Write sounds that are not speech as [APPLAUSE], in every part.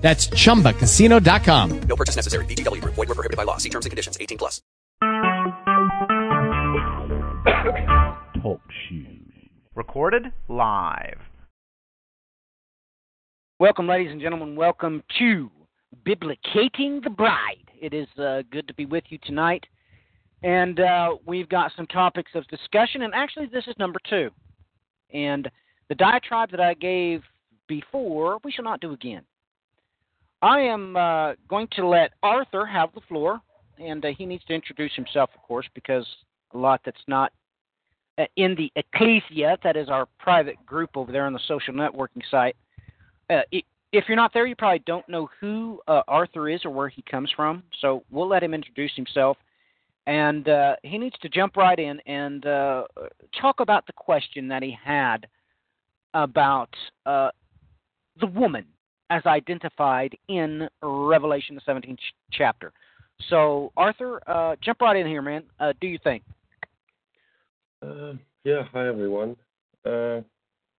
That's chumbacasino.com. No purchase necessary. VGW Group. Void were prohibited by law. See terms and conditions. 18 plus. Talk shoes. Recorded live. Welcome, ladies and gentlemen. Welcome to Biblicating the Bride. It is uh, good to be with you tonight. And uh, we've got some topics of discussion. And actually, this is number two. And the diatribe that I gave before, we shall not do again. I am uh, going to let Arthur have the floor, and uh, he needs to introduce himself, of course, because a lot that's not uh, in the ecclesia, that is our private group over there on the social networking site. Uh, it, if you're not there, you probably don't know who uh, Arthur is or where he comes from. So we'll let him introduce himself, and uh, he needs to jump right in and talk about the question that he had about the woman as identified in Revelation, the 17th ch- chapter. So, Arthur, uh, jump right in here, man. Uh, do you think? Uh, yeah, hi everyone. Uh,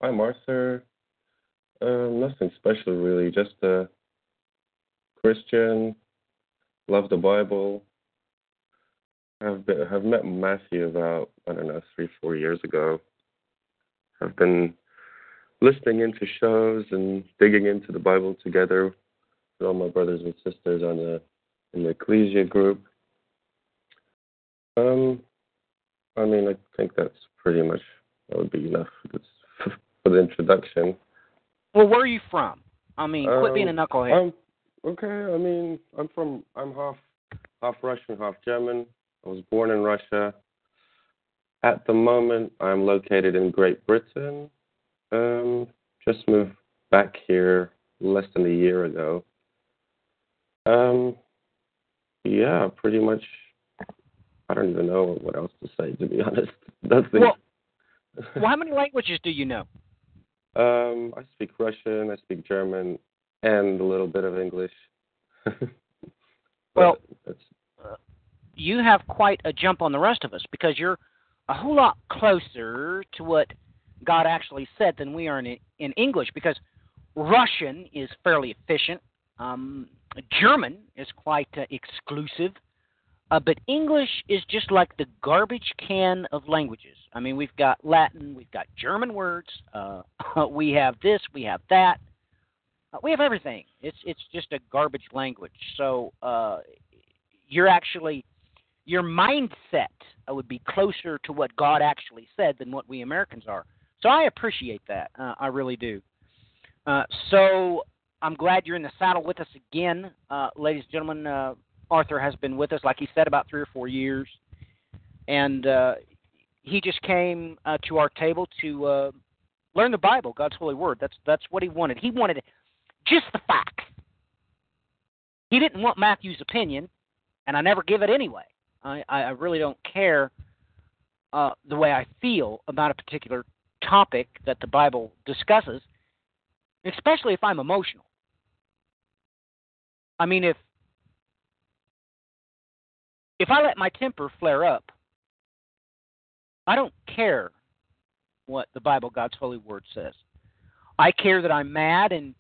I'm Arthur. Uh, nothing special really, just a Christian, love the Bible. I've been, have met Matthew about I don't know three four years ago. I've been listening into shows and digging into the Bible together with all my brothers and sisters on the in the Ecclesia group. Um, I mean, I think that's pretty much that would be enough [LAUGHS] for the introduction. Well, where are you from? I mean, quit being a Um, knucklehead. I'm, okay, I mean, I'm from I'm half half Russian, half German. I was born in Russia. At the moment, I'm located in Great Britain. Um, just moved back here less than a year ago. Um, yeah, pretty much. I don't even know what else to say to be [LAUGHS] honest. Nothing. Well, well, how many languages do you know? Um, I speak Russian, I speak German, and a little bit of English. [LAUGHS] Well- that's, You have quite a jump on the rest of us because you're a whole lot closer to what God actually said than we are in, in English because Russian is fairly efficient. Um, German is quite uh, exclusive. Uh, but English is just like the garbage can of languages. I mean, we've got Latin, we've got German words, uh, [LAUGHS] we have this, we have that, uh, we have everything. It's it's just a garbage language. So uh, you're actually your mindset uh, would be closer to what God actually said than what we Americans are. So I appreciate that. Uh, I really do. Uh, so I'm glad you're in the saddle with us again, uh, ladies and gentlemen. Uh, Arthur has been with us, like he said, about three or four years, and uh, he just came uh, to our table to learn the Bible, God's holy word. That's that's what he wanted. He wanted just the facts. He didn't want Matthew's opinion, and I never give it anyway. I, I I really don't care uh, the way I feel about a particular topic that the Bible discusses, especially if I'm emotional. I mean, if if I let my temper flare up, I don't care what the Bible, God's holy word says. I care that I'm mad and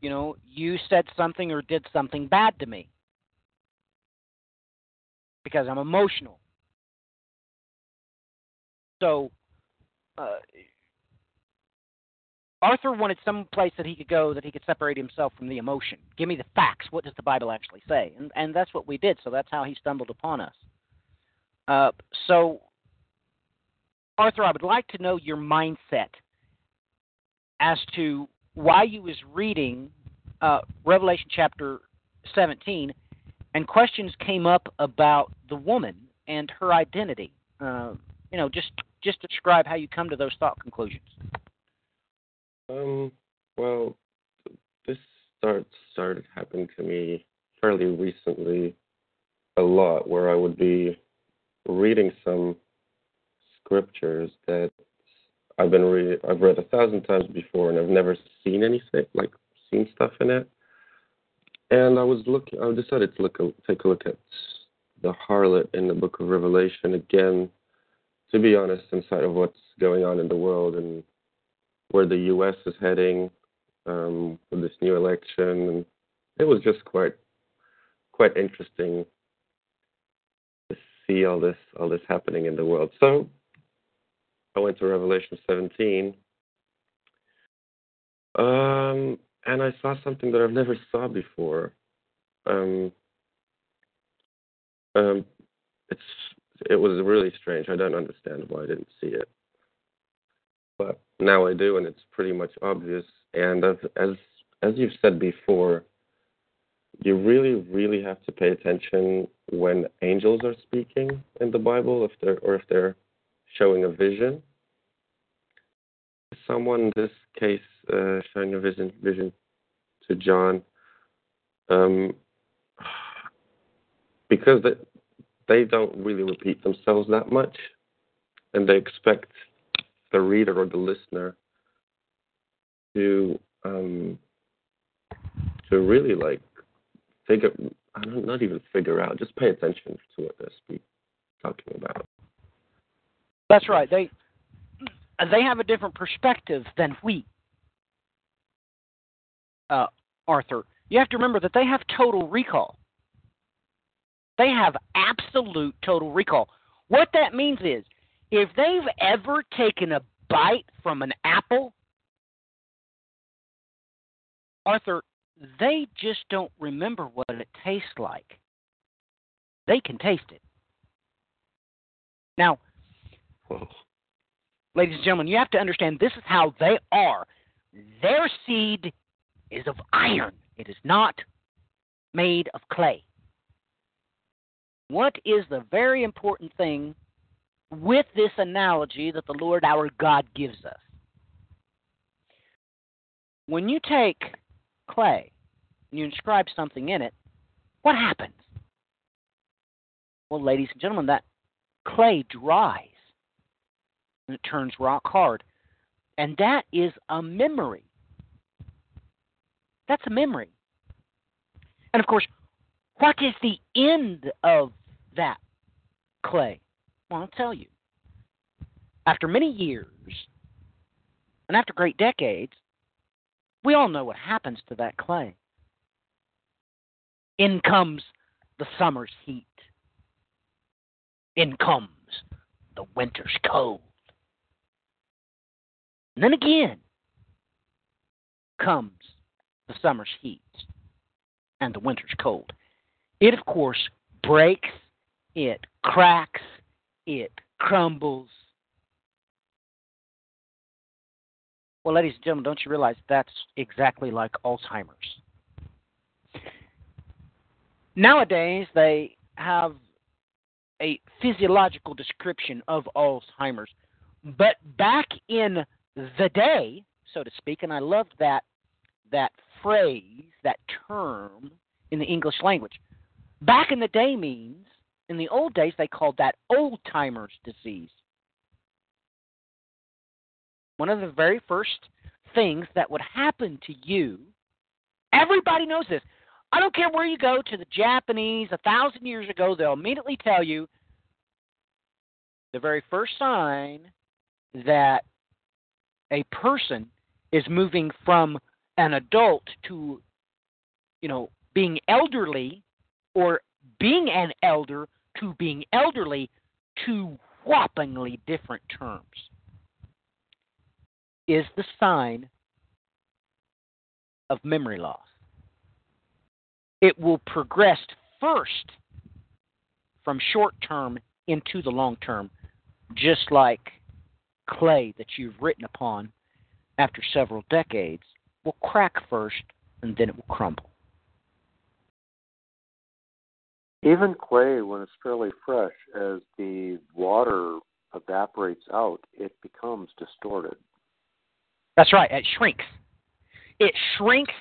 you know, you said something or did something bad to me because I'm emotional. So, uh, Arthur wanted some place that he could go that he could separate himself from the emotion. Give me the facts. What does the Bible actually say? And and that's what we did. So that's how he stumbled upon us. Uh, so, Arthur, I would like to know your mindset as to why you was reading uh, Revelation chapter 17, and questions came up about the woman and her identity. Uh, you know, just just describe how you come to those thought conclusions. Um, well, this start started happening to me fairly recently. a lot where I would be reading some scriptures that I've been read I've read a thousand times before and I've never seen anything like seen stuff in it. And I was looking I decided to look take a look at the harlot in the book of Revelation again, to be honest, inside of what's going on in the world and where the US is heading um, with this new election and it was just quite quite interesting to see all this all this happening in the world. So I went to Revelation 17, um, and I saw something that I've never saw before. Um, um, it's it was really strange. I don't understand why I didn't see it, but now I do, and it's pretty much obvious. And as as as you've said before, you really, really have to pay attention when angels are speaking in the Bible, if they're or if they're showing a vision. Someone in this case uh, showing a vision vision to John, um, because they, they don't really repeat themselves that much, and they expect the reader or the listener to um, to really like figure I don't not even figure out, just pay attention to what they're speak, talking about. That's right. They they have a different perspective than we. Uh, Arthur, you have to remember that they have total recall. They have absolute total recall. What that means is, if they've ever taken a bite from an apple, Arthur, they just don't remember what it tastes like. They can taste it. Now, Whoa. ladies and gentlemen, you have to understand this is how they are. Their seed is of iron, it is not made of clay. What is the very important thing with this analogy that the Lord our God gives us? When you take clay and you inscribe something in it, what happens? Well, ladies and gentlemen, that clay dries and it turns rock hard. And that is a memory. That's a memory. And of course, what is the end of that clay? I'll tell you. After many years and after great decades, we all know what happens to that clay. In comes the summer's heat. In comes the winter's cold. And then again comes the summer's heat and the winter's cold. It, of course, breaks, it cracks, it crumbles. Well, ladies and gentlemen, don't you realize that's exactly like Alzheimer's? Nowadays, they have a physiological description of Alzheimer's. But back in the day, so to speak, and I loved that that phrase, that term in the English language. Back in the day means in the old days they called that old timers disease. One of the very first things that would happen to you, everybody knows this. I don't care where you go to the Japanese a thousand years ago, they'll immediately tell you the very first sign that a person is moving from an adult to, you know, being elderly or being an elder to being elderly, two whoppingly different terms, is the sign of memory loss. It will progress first from short term into the long term, just like clay that you've written upon after several decades will crack first and then it will crumble. Even clay, when it's fairly fresh, as the water evaporates out, it becomes distorted. That's right, it shrinks. It shrinks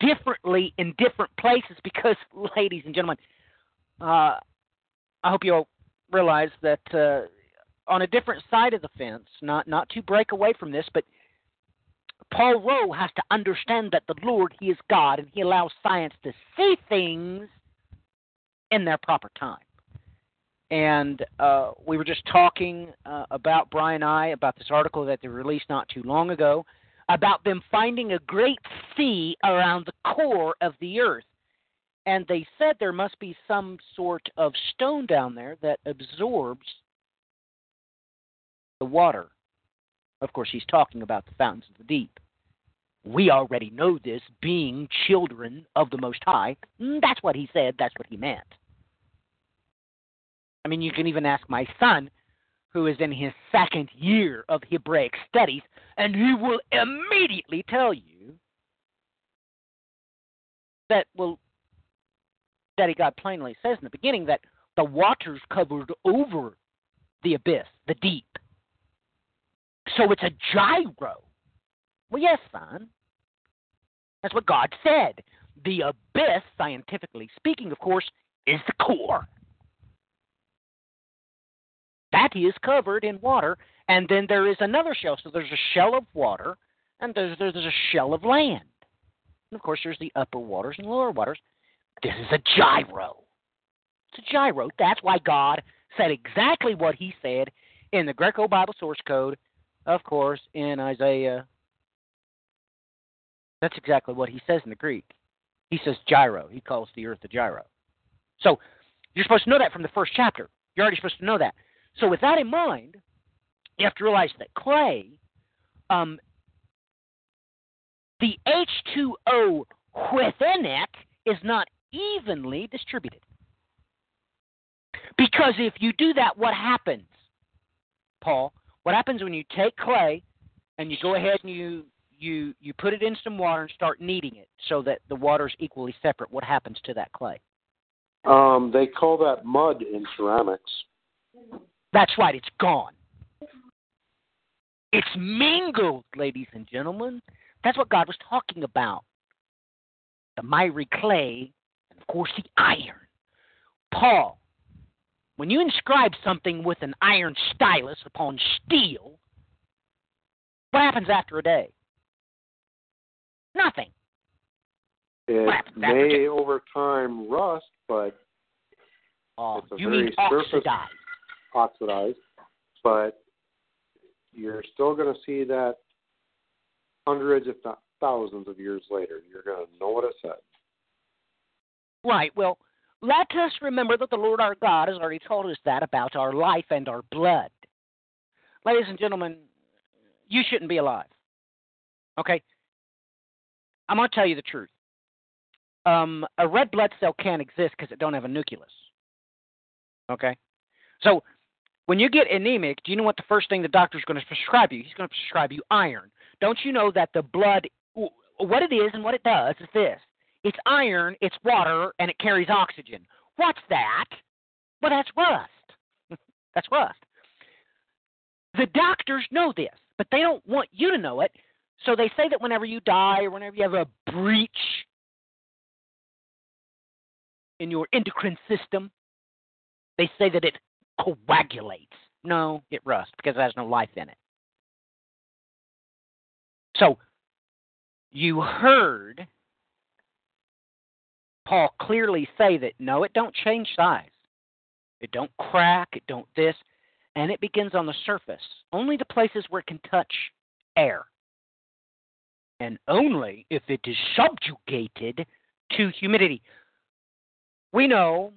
differently in different places because, [LAUGHS] ladies and gentlemen, uh, I hope you'll realize that uh, on a different side of the fence, not not to break away from this, but Paul Rowe has to understand that the Lord, He is God, and He allows science to see things in their proper time. And uh, we were just talking uh, about Brian and I about this article that they released not too long ago about them finding a great sea around the core of the earth. And they said there must be some sort of stone down there that absorbs the water. Of course, he's talking about the fountains of the deep. We already know this, being children of the Most High. Mm, that's what he said, that's what he meant. I mean, you can even ask my son, who is in his second year of Hebraic studies, and he will immediately tell you that, well, Daddy God plainly says in the beginning that the waters covered over the abyss, the deep. So it's a gyro. Well, yes, son. That's what God said. The abyss, scientifically speaking, of course, is the core. That is covered in water, and then there is another shell. So there's a shell of water, and there's, there's a shell of land. And of course, there's the upper waters and lower waters. This is a gyro. It's a gyro. That's why God said exactly what He said in the Greco Bible source code, of course, in Isaiah. That's exactly what He says in the Greek. He says gyro. He calls the earth a gyro. So you're supposed to know that from the first chapter. You're already supposed to know that. So with that in mind, you have to realize that clay, um, the H2O within it is not evenly distributed. Because if you do that, what happens, Paul? What happens when you take clay and you go ahead and you you you put it in some water and start kneading it so that the water is equally separate? What happens to that clay? Um, they call that mud in ceramics. That's right, it's gone. It's mingled, ladies and gentlemen. That's what God was talking about. The miry clay, and of course the iron. Paul, when you inscribe something with an iron stylus upon steel, what happens after a day? Nothing. It may over time rust, but oh, it's a you very mean surface oxidize? Oxidized, but you're still going to see that hundreds, if not thousands, of years later. You're going to know what it said. Right. Well, let us remember that the Lord our God has already told us that about our life and our blood. Ladies and gentlemen, you shouldn't be alive. Okay? I'm going to tell you the truth. Um, a red blood cell can't exist because it don't have a nucleus. Okay? So when you get anemic, do you know what the first thing the doctor's going to prescribe you? He's going to prescribe you iron. Don't you know that the blood, what it is and what it does is this it's iron, it's water, and it carries oxygen. What's that? Well, that's rust. [LAUGHS] that's rust. The doctors know this, but they don't want you to know it. So they say that whenever you die or whenever you have a breach in your endocrine system, they say that it coagulates. No, it rusts because it has no life in it. So you heard Paul clearly say that no, it don't change size. It don't crack, it don't this, and it begins on the surface. Only the places where it can touch air. And only if it is subjugated to humidity. We know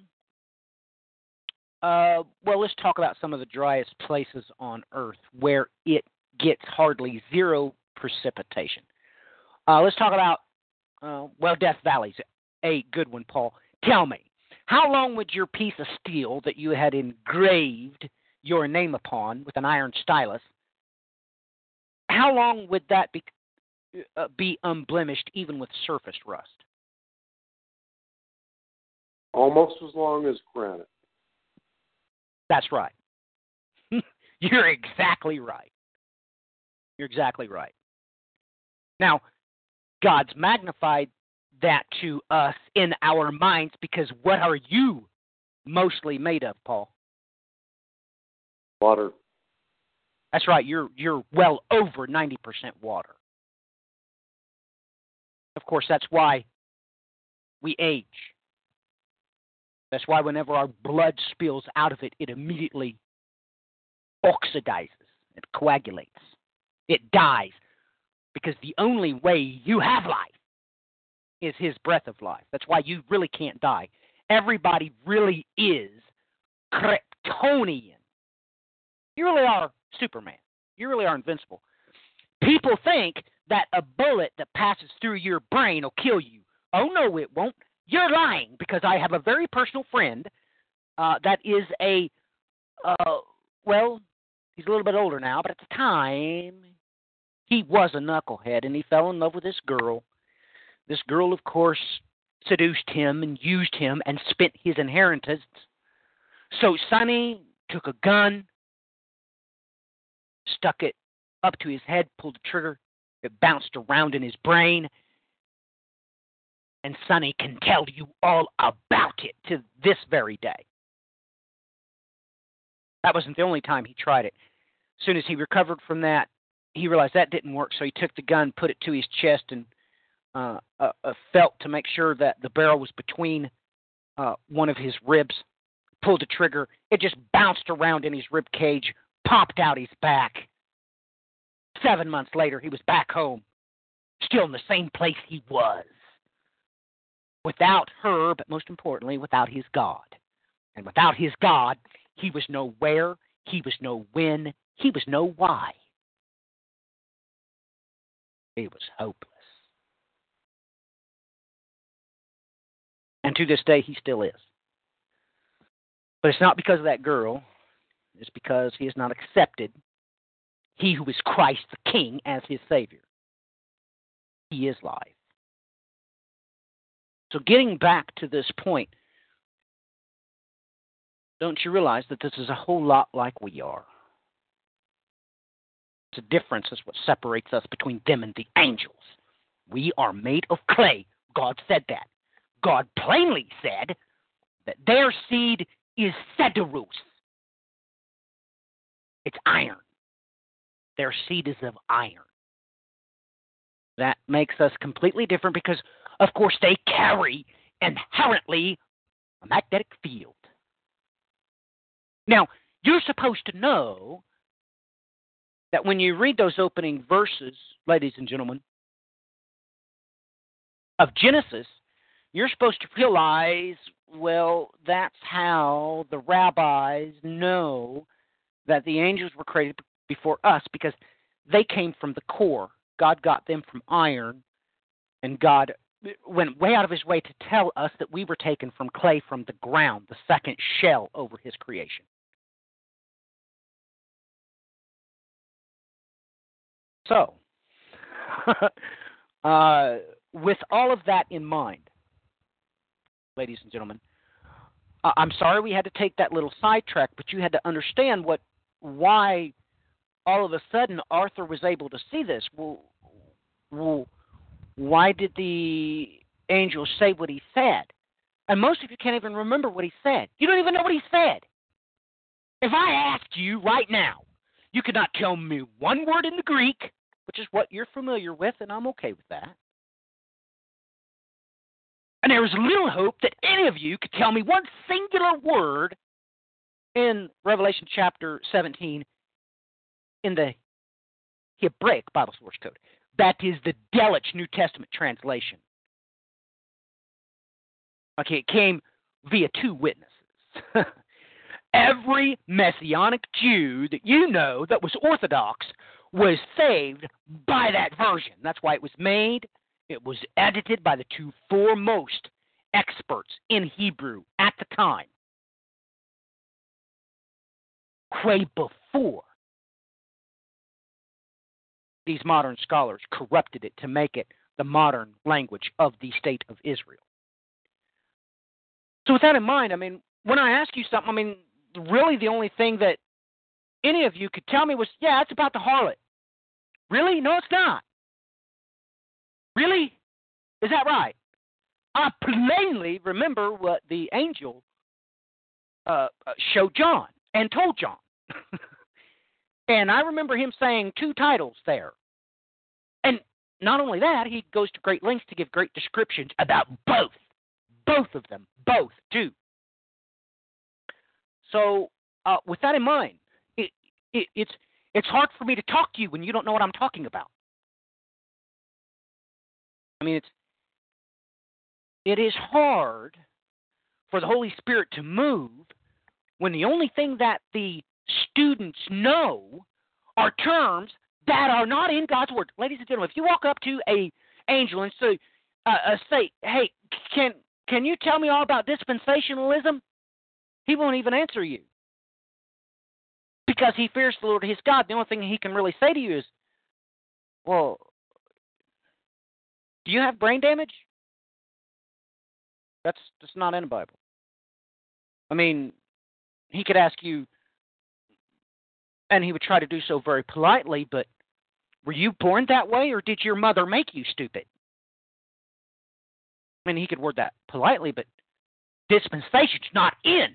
uh, well, let's talk about some of the driest places on Earth where it gets hardly zero precipitation. Uh, let's talk about, uh, well, Death Valley's a good one, Paul. Tell me, how long would your piece of steel that you had engraved your name upon with an iron stylus, how long would that be, uh, be unblemished even with surface rust? Almost as long as granite. That's right. [LAUGHS] You're exactly right. You're exactly right. Now, God's magnified that to us in our minds because what are you mostly made of, Paul? Water. That's right. You're you're well over 90% water. Of course, that's why we age. That's why whenever our blood spills out of it, it immediately oxidizes, it coagulates, it dies. Because the only way you have life is His breath of life. That's why you really can't die. Everybody really is Kryptonian. You really are Superman. You really are invincible. People think that a bullet that passes through your brain will kill you. Oh, no, it won't. You're lying because I have a very personal friend uh, that is a, uh, well, he's a little bit older now, but at the time, he was a knucklehead and he fell in love with this girl. This girl, of course, seduced him and used him and spent his inheritance. So Sonny took a gun, stuck it up to his head, pulled the trigger. It bounced around in his brain. And Sonny can tell you all about it to this very day. That wasn't the only time he tried it. As soon as he recovered from that, he realized that didn't work, so he took the gun, put it to his chest, and uh, felt to make sure that the barrel was between uh, one of his ribs. Pulled the trigger. It just bounced around in his rib cage, popped out his back. Seven months later, he was back home, still in the same place he was. Without her, but most importantly, without his God. And without his God, he was no where, he was no when, he was no why. He was hopeless. And to this day, he still is. But it's not because of that girl, it's because he has not accepted he who is Christ the King as his Savior. He is life. So, getting back to this point, don't you realize that this is a whole lot like we are? It's a difference is what separates us between them and the angels. We are made of clay. God said that. God plainly said that their seed is sideros. It's iron. Their seed is of iron. That makes us completely different because, of course, they carry inherently a magnetic field. Now, you're supposed to know that when you read those opening verses, ladies and gentlemen, of Genesis, you're supposed to realize, well, that's how the rabbis know that the angels were created before us because they came from the core. God got them from iron, and God went way out of his way to tell us that we were taken from clay from the ground, the second shell over his creation. So, [LAUGHS] uh, with all of that in mind, ladies and gentlemen, I'm sorry we had to take that little sidetrack, but you had to understand what why all of a sudden Arthur was able to see this. Well, well why did the angel say what he said? And most of you can't even remember what he said. You don't even know what he said. If I asked you right now, you could not tell me one word in the Greek, which is what you're familiar with, and I'm okay with that. And there was little hope that any of you could tell me one singular word in Revelation chapter 17 in the Hebraic Bible source code. That is the Delitzsch New Testament translation. Okay, it came via two witnesses. [LAUGHS] Every Messianic Jew that you know that was Orthodox was saved by that version. That's why it was made. It was edited by the two foremost experts in Hebrew at the time. Way before these modern scholars corrupted it to make it the modern language of the state of Israel. So, with that in mind, I mean, when I ask you something, I mean, really the only thing that any of you could tell me was, yeah, it's about the harlot. Really? No, it's not. Really? Is that right? I plainly remember what the angel uh, uh, showed John and told John. [LAUGHS] and I remember him saying two titles there. And not only that, he goes to great lengths to give great descriptions about both. Both of them. Both, too. So, uh, with that in mind, it, it, it's it's hard for me to talk to you when you don't know what I'm talking about. I mean, it's it is hard for the Holy Spirit to move when the only thing that the students know are terms that are not in God's word. Ladies and gentlemen, if you walk up to a angel and say, uh, uh, say, "Hey, can can you tell me all about dispensationalism?" He won't even answer you because he fears the Lord his God. The only thing he can really say to you is, "Well, do you have brain damage?" That's that's not in the Bible. I mean, he could ask you, and he would try to do so very politely, but were you born that way, or did your mother make you stupid? I mean, he could word that politely, but dispensation's not in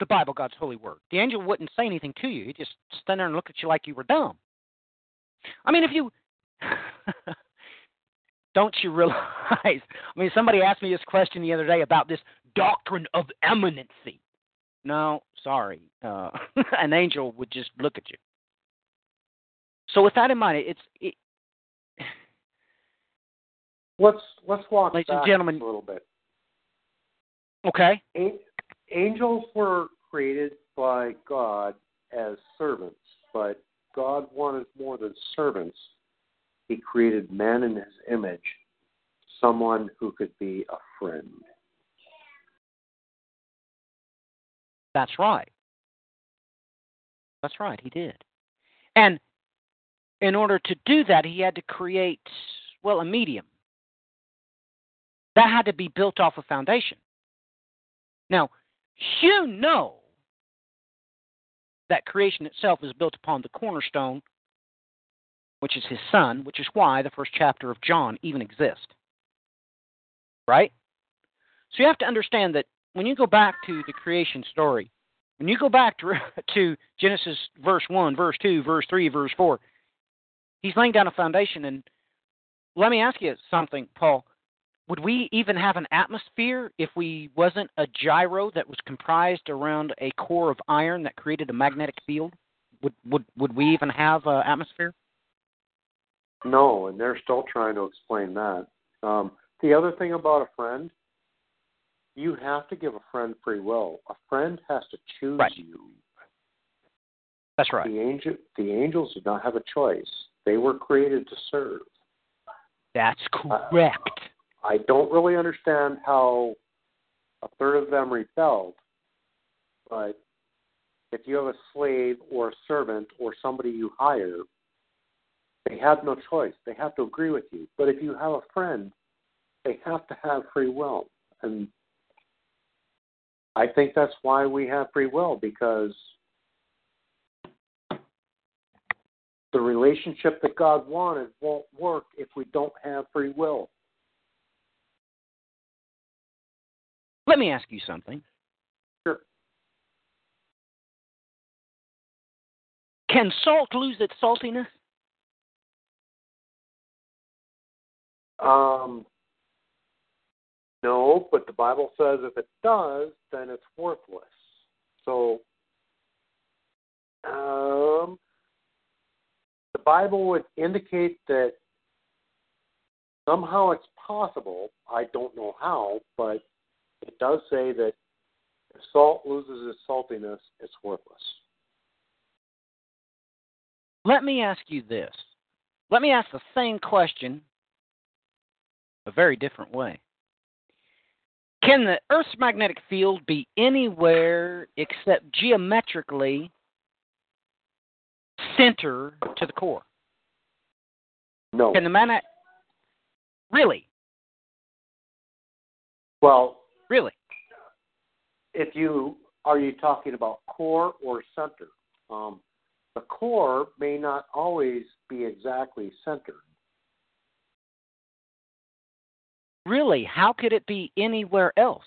the Bible, God's holy word. The angel wouldn't say anything to you. He'd just stand there and look at you like you were dumb. I mean, if you [LAUGHS] don't you realize? I mean, somebody asked me this question the other day about this doctrine of imminency. No, sorry. Uh, [LAUGHS] an angel would just look at you. So with that in mind, it's it, [SIGHS] Let's let's walk Ladies and gentlemen- a little bit. okay. An- Angels were created by God as servants, but God wanted more than servants. He created man in his image, someone who could be a friend. That's right. That's right. He did. And in order to do that, he had to create, well, a medium. That had to be built off a foundation. Now, you know that creation itself is built upon the cornerstone, which is his son, which is why the first chapter of John even exists. Right? So you have to understand that when you go back to the creation story, when you go back to, [LAUGHS] to Genesis verse 1, verse 2, verse 3, verse 4, he's laying down a foundation. And let me ask you something, Paul. Would we even have an atmosphere if we wasn't a gyro that was comprised around a core of iron that created a magnetic field? Would would would we even have an atmosphere? No, and they're still trying to explain that. Um, the other thing about a friend, you have to give a friend free will. A friend has to choose Right. you. That's right. The angel, the angels did not have a choice. They were created to serve. That's uh, correct. I don't really understand how a third of them rebelled, but if you have a slave or a servant or somebody you hire, they have no choice. They have to agree with you. But if you have a friend, they have to have free will. And I think that's why we have free will because the relationship that God wanted won't work if we don't have free will. Let me ask you something. Sure. Can salt lose its saltiness? Um, no, but the Bible says if it does, then it's worthless. So, um, the Bible would indicate that somehow it's possible. I don't know how, but it does say that if salt loses its saltiness, it's worthless. Let me ask you this. Let me ask the same question a very different way. Can the Earth's magnetic field be anywhere except geometrically center to the core? No. Can the magnet really, Well, really? if you are you talking about core or center? Um, the core may not always be exactly centered. Really, how could it be anywhere else?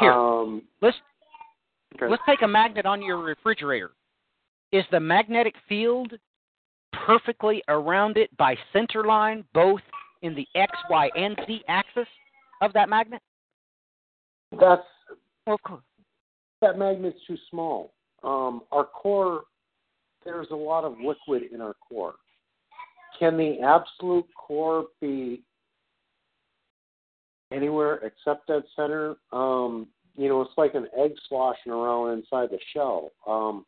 Here. Um, Let's okay. let's take a magnet on your refrigerator. Is the magnetic field perfectly around it by center line, both in the X, Y, and Z axis of that magnet? That's Well, of course. that magnet's too small. Um, our core, there's a lot of liquid in our core. Can the absolute core be anywhere except dead center? Um, you know, it's like an egg sloshing around inside the shell. Um,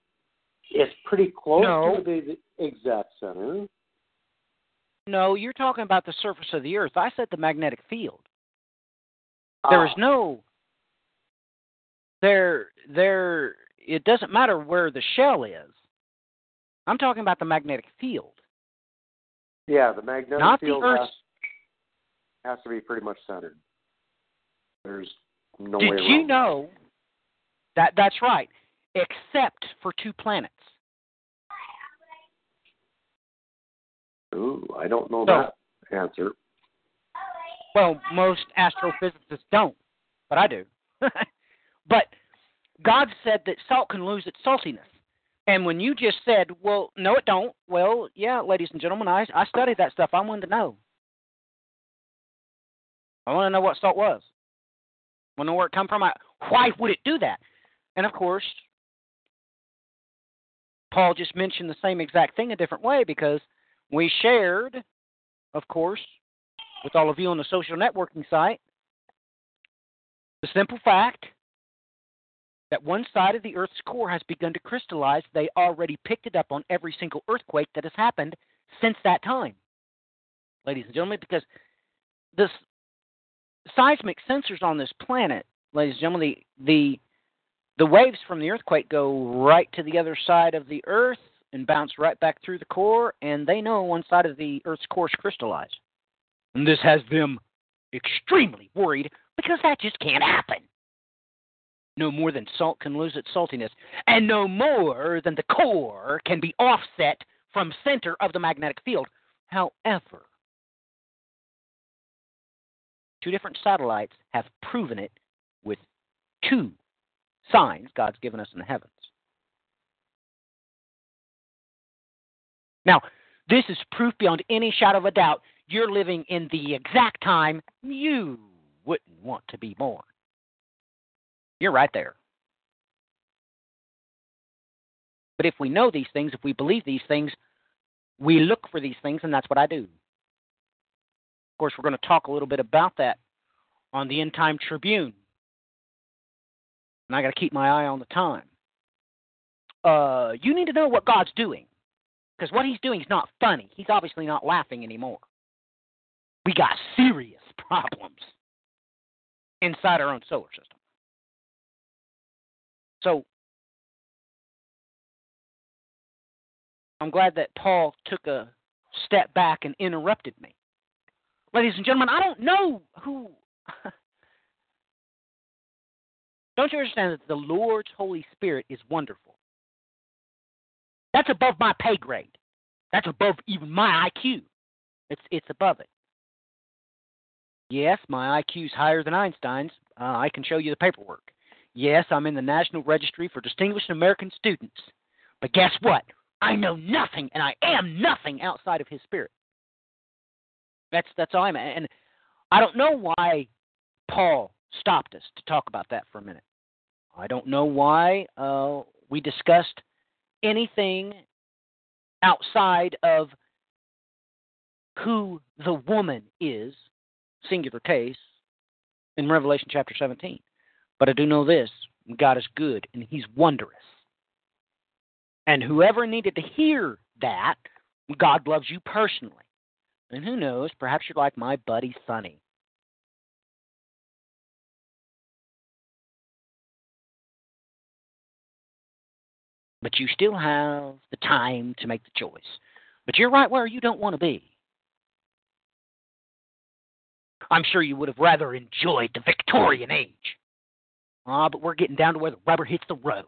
it's pretty close No. to the, the exact center. No, you're talking about the surface of the Earth. I said the magnetic field. There is Ah, no there there it doesn't matter where the shell is. I'm talking about the magnetic field. Yeah, the magnetic not the field has, has to be pretty much centered. There's no way Did you know that that's right, except for two planets. Ooh, I don't know So- that answer. Well, most astrophysicists don't, but I do. [LAUGHS] but God said that salt can lose its saltiness. And when you just said, well, no, it don't, well, yeah, ladies and gentlemen, I, I studied that stuff. I wanted to know. I want to know what salt was. I want to know where it come from. I, why would it do that? And of course, Paul just mentioned the same exact thing a different way because we shared, of course, with all of you on the social networking site, the simple fact that one side of the Earth's core has begun to crystallize. They already picked it up on every single earthquake that has happened since that time, ladies and gentlemen, because the seismic sensors on this planet, ladies and gentlemen, the, the the waves from the earthquake go right to the other side of the Earth and bounce right back through the core, and they know one side of the Earth's core is crystallized. And this has them extremely worried because that just can't happen. No more than salt can lose its saltiness, and no more than the core can be offset from center of the magnetic field. However, two different satellites have proven it with two signs God's given us in the heavens. Now, this is proof beyond any shadow of a doubt you're living in the exact time you wouldn't want to be born. You're right there. But if we know these things, if we believe these things, we look for these things, and that's what I do. Of course, we're going to talk a little bit about that on the End Time Tribune. And I got to keep my eye on the time. Uh, you need to know what God's doing. Because what he's doing is not funny. He's obviously not laughing anymore. We got serious [LAUGHS] problems inside our own solar system. So I'm glad that Paul took a step back and interrupted me. Ladies and gentlemen, I don't know who. [LAUGHS] don't you understand that the Lord's Holy Spirit is wonderful? That's above my pay grade. That's above even my IQ. It's it's above it. Yes, my IQ's higher than Einstein's. Uh, I can show you the paperwork. Yes, I'm in the National Registry for Distinguished American Students. But guess what? I know nothing, and I am nothing outside of His Spirit. That's that's all I'm. at. And I don't know why Paul stopped us to talk about that for a minute. I don't know why uh, we discussed anything outside of who the woman is, singular case, in Revelation chapter 17. But I do know this God is good and He's wondrous. And whoever needed to hear that, God loves you personally. And who knows, perhaps you're like my buddy Sonny. But you still have the time to make the choice. But you're right where you don't want to be. I'm sure you would have rather enjoyed the Victorian age. Ah, but we're getting down to where the rubber hits the road.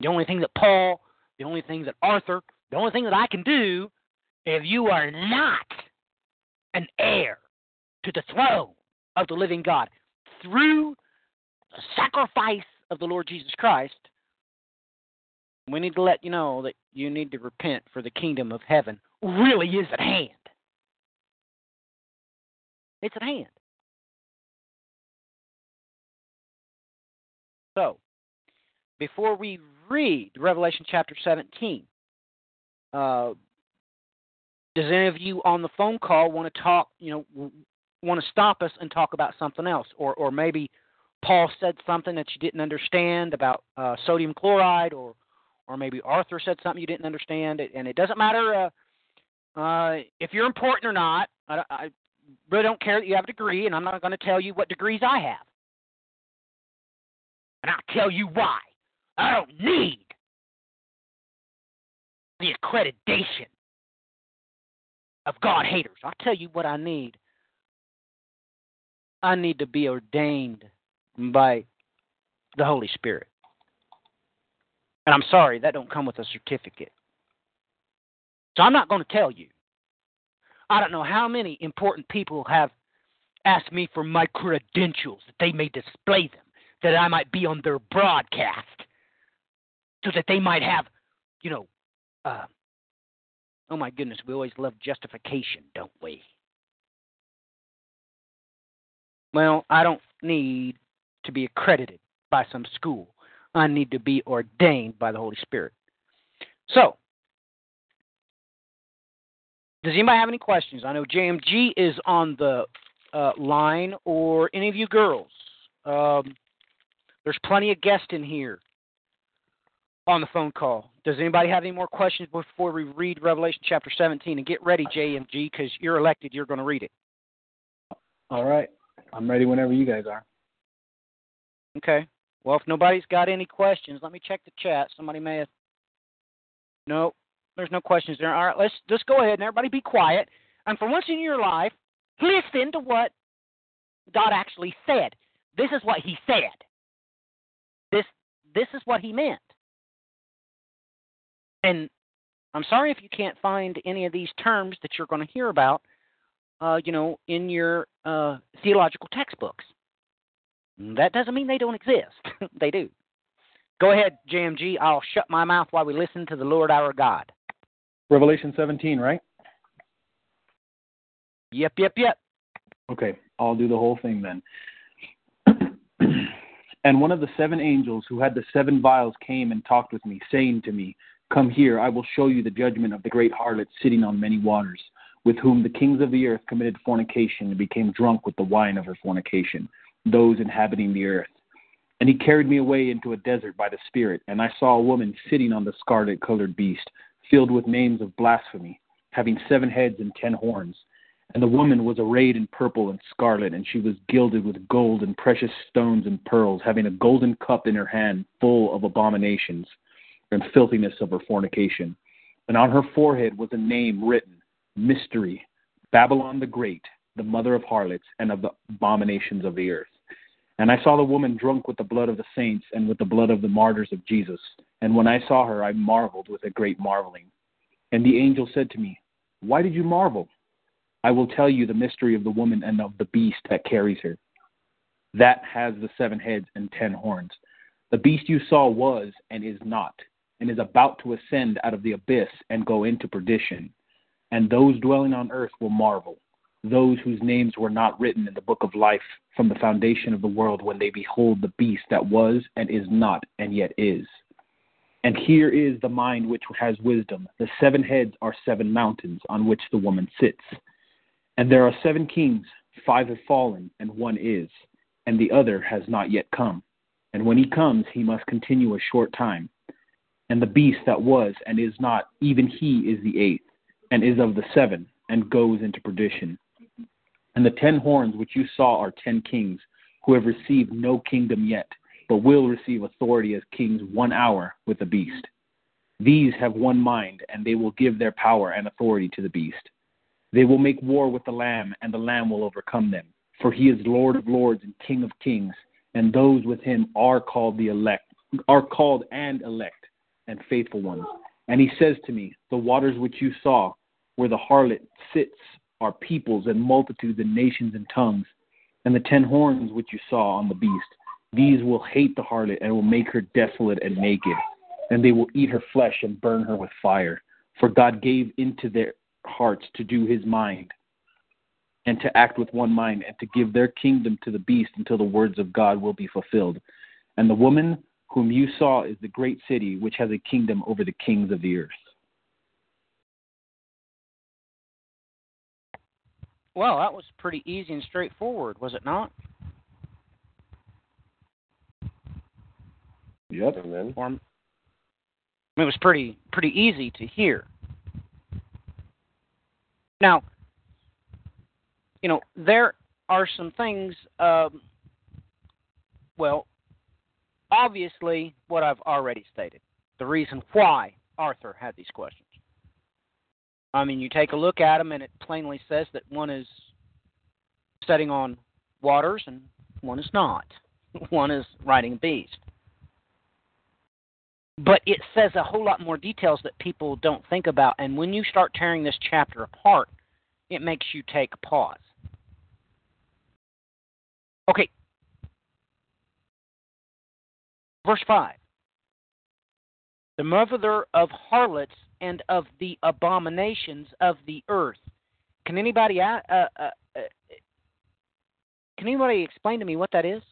The only thing that Paul, the only thing that Arthur, the only thing that I can do, if you are not an heir to the throne of the living God through the sacrifice of the Lord Jesus Christ, we need to let you know that you need to repent for the kingdom of heaven really is at hand. It's at hand. So, before we read Revelation chapter 17, uh, does any of you on the phone call want to talk, you know, want to stop us and talk about something else? Or, or maybe Paul said something that you didn't understand about uh, sodium chloride, or, or maybe Arthur said something you didn't understand. And it doesn't matter uh, uh, if you're important or not. I, I really don't care that you have a degree, and I'm not going to tell you what degrees I have. And I'll tell you why. I don't need the accreditation of God haters. I'll tell you what I need. I need to be ordained by the Holy Spirit. And I'm sorry, that don't come with a certificate. So I'm not going to tell you. I don't know how many important people have asked me for my credentials that they may display them, that I might be on their broadcast, so that they might have, you know, uh, oh my goodness, we always love justification, don't we? Well, I don't need to be accredited by some school. I need to be ordained by the Holy Spirit. So, does anybody have any questions? I know JMG is on the uh, line, or any of you girls. Um, there's plenty of guests in here on the phone call. Does anybody have any more questions before we read Revelation chapter 17? And get ready, JMG, because you're elected. You're going to read it. All right. I'm ready whenever you guys are. Okay. Well, if nobody's got any questions, let me check the chat. Somebody may have. No, there's no questions there. All right, let's let's go ahead and everybody be quiet. And for once in your life, listen to what God actually said. This is what He said. This this is what He meant. And I'm sorry if you can't find any of these terms that you're going to hear about, uh, you know, in your uh, theological textbooks. That doesn't mean they don't exist. [LAUGHS] they do. Go ahead, JMG. I'll shut my mouth while we listen to the Lord our God. Revelation 17, right? Yep, yep, yep. Okay, I'll do the whole thing then. And one of the seven angels who had the seven vials came and talked with me, saying to me, Come here, I will show you the judgment of the great harlot sitting on many waters, with whom the kings of the earth committed fornication and became drunk with the wine of her fornication, those inhabiting the earth. And he carried me away into a desert by the Spirit, and I saw a woman sitting on the scarlet colored beast, filled with names of blasphemy, having seven heads and ten horns. And the woman was arrayed in purple and scarlet, and she was gilded with gold and precious stones and pearls, having a golden cup in her hand full of abominations and filthiness of her fornication. And on her forehead was a name written Mystery, Babylon the Great, the mother of harlots and of the abominations of the earth. And I saw the woman drunk with the blood of the saints and with the blood of the martyrs of Jesus. And when I saw her, I marveled with a great marveling. And the angel said to me, Why did you marvel? I will tell you the mystery of the woman and of the beast that carries her. That has the seven heads and ten horns. The beast you saw was and is not and is about to ascend out of the abyss and go into perdition. And those dwelling on earth will marvel, those whose names were not written in the book of life from the foundation of the world when they behold the beast that was and is not and yet is. And here is the mind which has wisdom. The seven heads are seven mountains on which the woman sits. And there are seven kings, five have fallen, and one is, and the other has not yet come. And when he comes, he must continue a short time. And the beast that was and is not, even he is the eighth, and is of the seven, and goes into perdition. And the ten horns which you saw are ten kings, who have received no kingdom yet, but will receive authority as kings one hour with the beast. These have one mind, and they will give their power and authority to the beast. They will make war with the Lamb, and the Lamb will overcome them. For he is Lord of lords and King of kings, and those with him are called the elect, are called and elect and faithful ones. And he says to me, The waters which you saw, where the harlot sits, are peoples and multitudes and nations and tongues. And the ten horns which you saw on the beast, these will hate the harlot and will make her desolate and naked, and they will eat her flesh and burn her with fire. For God gave into their hearts to do his mind, and to act with one mind, and to give their kingdom to the beast until the words of God will be fulfilled. And the woman whom you saw is the great city which has a kingdom over the kings of the earth. Well, that was pretty easy and straightforward, was it not? Yep. Amen. Or it was pretty pretty easy to hear. Now, you know, there are some things. Um, well, obviously, what I've already stated, the reason why Arthur had these questions. I mean, you take a look at them, and it plainly says that one is setting on waters and one is not. [LAUGHS] One is riding a beast. But it says a whole lot more details that people don't think about, and when you start tearing this chapter apart, it makes you take pause. Okay. Verse 5 The mother of harlots and of the abominations of the earth. Can anybody uh, uh, uh, can anybody explain to me what that is?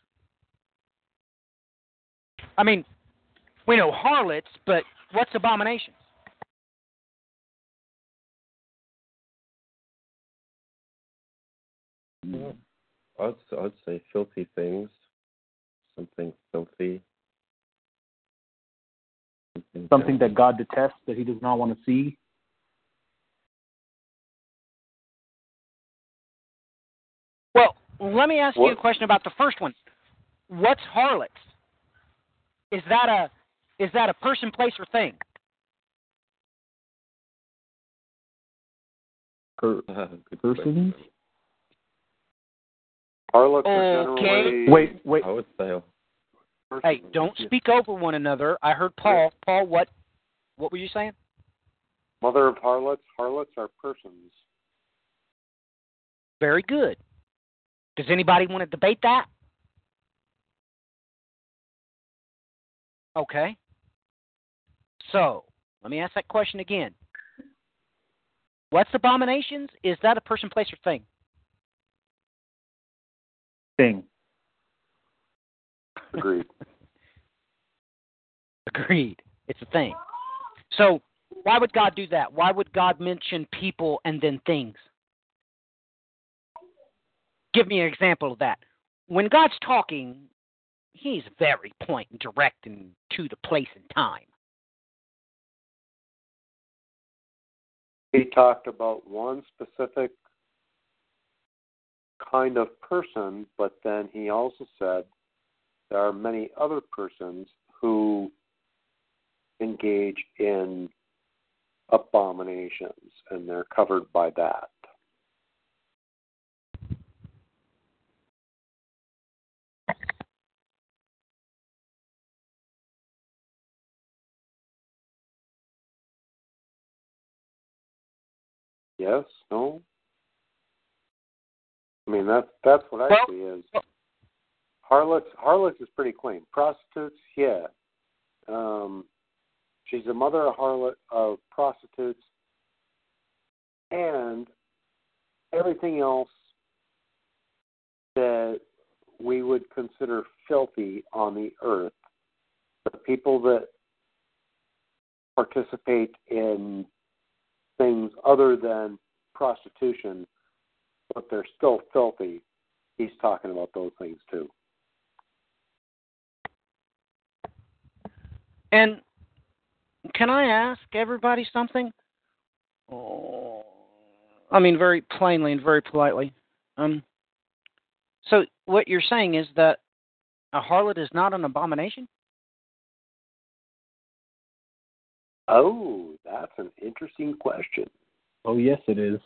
I mean, we know harlots, but what's abominations? Yeah. I'd, I'd say filthy things. Something filthy. Something that God detests, that he does not want to see. Well, let me ask you a question about the first one. What's harlots? Is that a is that a person, place, or thing? Per- [LAUGHS] Good persons? question. Harlots are Okay. Wait, wait. I would say Hey, don't speak over one another. I heard Paul. Paul, what what were you saying? Mother of harlots. Harlots are persons. Very good. Does anybody want to debate that? Okay. So, let me ask that question again. What's abominations? Is that a person, place, or thing? Thing. [LAUGHS] Agreed. Agreed. It's a thing. So, why would God do that? Why would God mention people and then things? Give me an example of that. When God's talking, He's very point and direct and to the place and time. He talked about one specific kind of person, but then he also said there are many other persons who engage in abominations, and they're covered by that. Yes, no. I mean that's that's what I Well- see is harlots. Harlots is pretty clean. Prostitutes, yeah. Um, she's the mother of harlot of prostitutes, and everything else that we would consider filthy on the earth. The people that participate in things other than prostitution, but they're still filthy. He's talking about those things too. And can I ask everybody something? Oh, I mean, very plainly and very politely. Um, so what you're saying is that a harlot is not an abomination? Oh, that's an interesting question. Oh, yes, it is.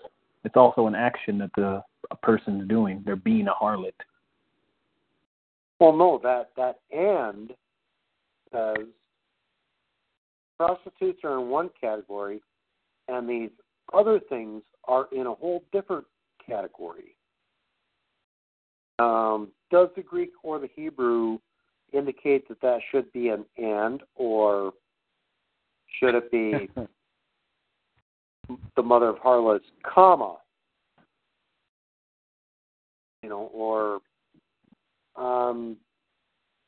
It's also an action that the a person's doing. They're being a harlot. Well, no, that that and says prostitutes are in one category, and these other things are in a whole different category. Um, does the Greek or the Hebrew indicate that that should be an and, or should it be [LAUGHS] the mother of harlots, comma? You know, or um,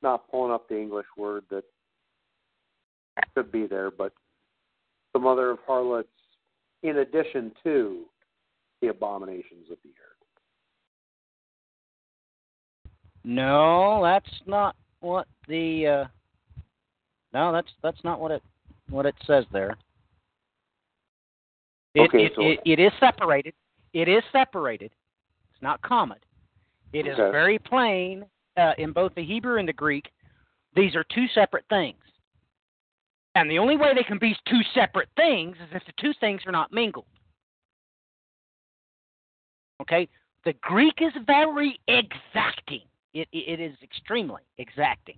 not pulling up the English word that could be there, but the mother of harlots, in addition to the abominations of the earth. No, that's not what the. Uh, no, that's that's not what it what it says there. It, Okay, it, so- it, it is separated. It is separated. It's not common. It is Okay. very plain uh, in both the Hebrew and the Greek. These are two separate things. And the only way they can be two separate things is if the two things are not mingled. Okay? The Greek is very exacting. It, it, it is extremely exacting.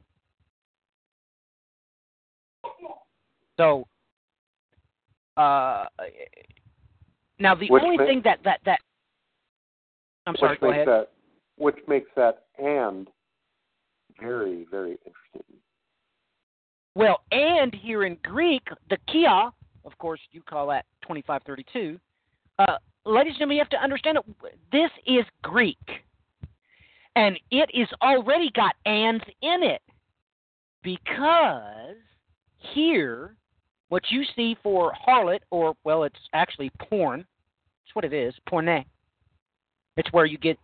So, uh, now the Which only ma- thing that that that I'm sorry, which go makes ahead. that which makes that and very very interesting. Well, and here in Greek, the kai, of course, you call that 2532. Uh, ladies and gentlemen, you have to understand that this is Greek. And it is already got ands in it. Because here, what you see for harlot, or, well, it's actually porn. That's what it is, porne. It's where you get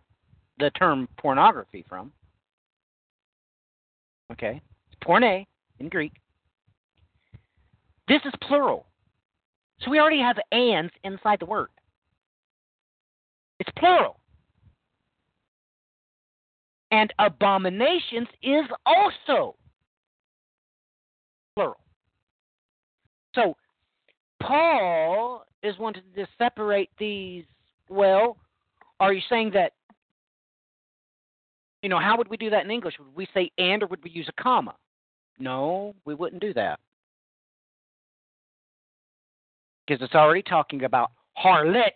the term pornography from. Okay? It's porne in Greek. This is plural. So we already have ands inside the word. It's plural. And abominations is also plural. So Paul is wanting to separate these. Well, are you saying that, you know, how would we do that in English? Would we say and or would we use a comma? No, we wouldn't do that because it's already talking about harlots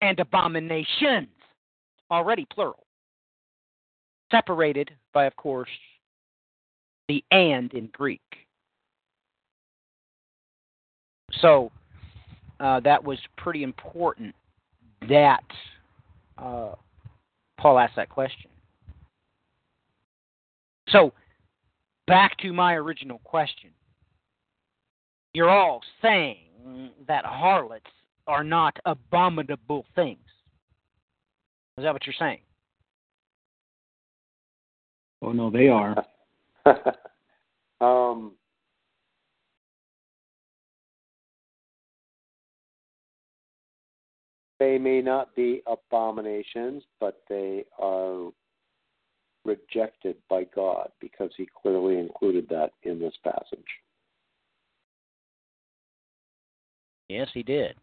and abominations, already plural. Separated by, of course, the and in Greek. So uh, that was pretty important that uh, Paul asked that question. So back to my original question you're all saying that harlots are not abominable things. Is that what you're saying? Oh no, they are. [LAUGHS] um, they may not be abominations, but they are rejected by God because He clearly included that in this passage. Yes, he did.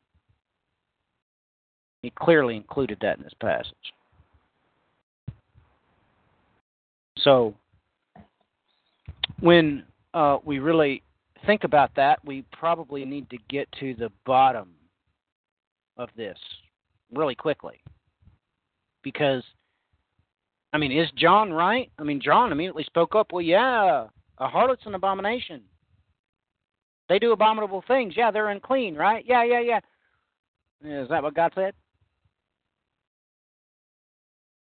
He clearly included that in this passage. So, when uh, we really think about that, we probably need to get to the bottom of this really quickly. Because, I mean, is John right? I mean, John immediately spoke up, well, yeah, a harlot's an abomination. They do abominable things. Yeah, they're unclean, right? Yeah, yeah, yeah. Is that what God said?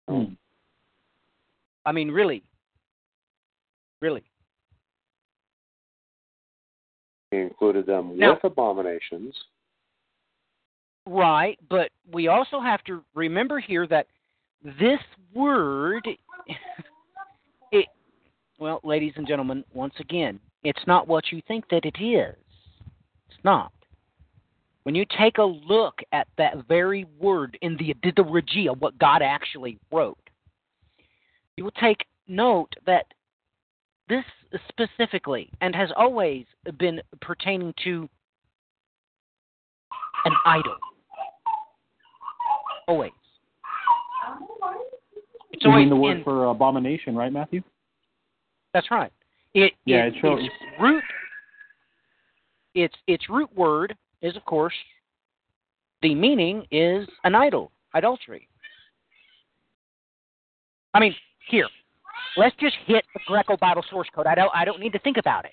Hmm. I mean, really? Really? He included them Now- with abominations. Right, but we also have to remember here that this word [LAUGHS] it well, ladies and gentlemen, once again, it's not what you think that it is. It's not. When you take a look at that very word in the Didoregia, what God actually wrote, you will take note that this specifically and has always been pertaining to an idol. Oh, always. It's you always mean the word in- for abomination, right, Matthew? That's right. It, Yeah, it, it shows- its root its its root word is of course the meaning is an idol, idolatry. I mean, here, let's just hit the Greco Bible source code. I don't I don't need to think about it.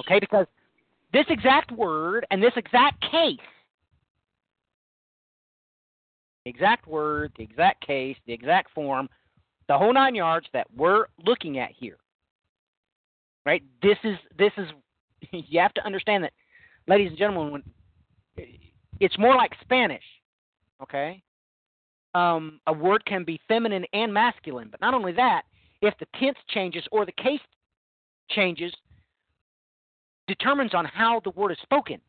Okay, because this exact word and this exact case, the exact word, the exact case, the exact form, the whole nine yards that we're looking at here. Right? This is this is [LAUGHS] you have to understand that, ladies and gentlemen, when it's more like Spanish. Okay? Um, a word can be feminine and masculine, but not only that, if the tense changes or the case changes, determines on how the word is spoken.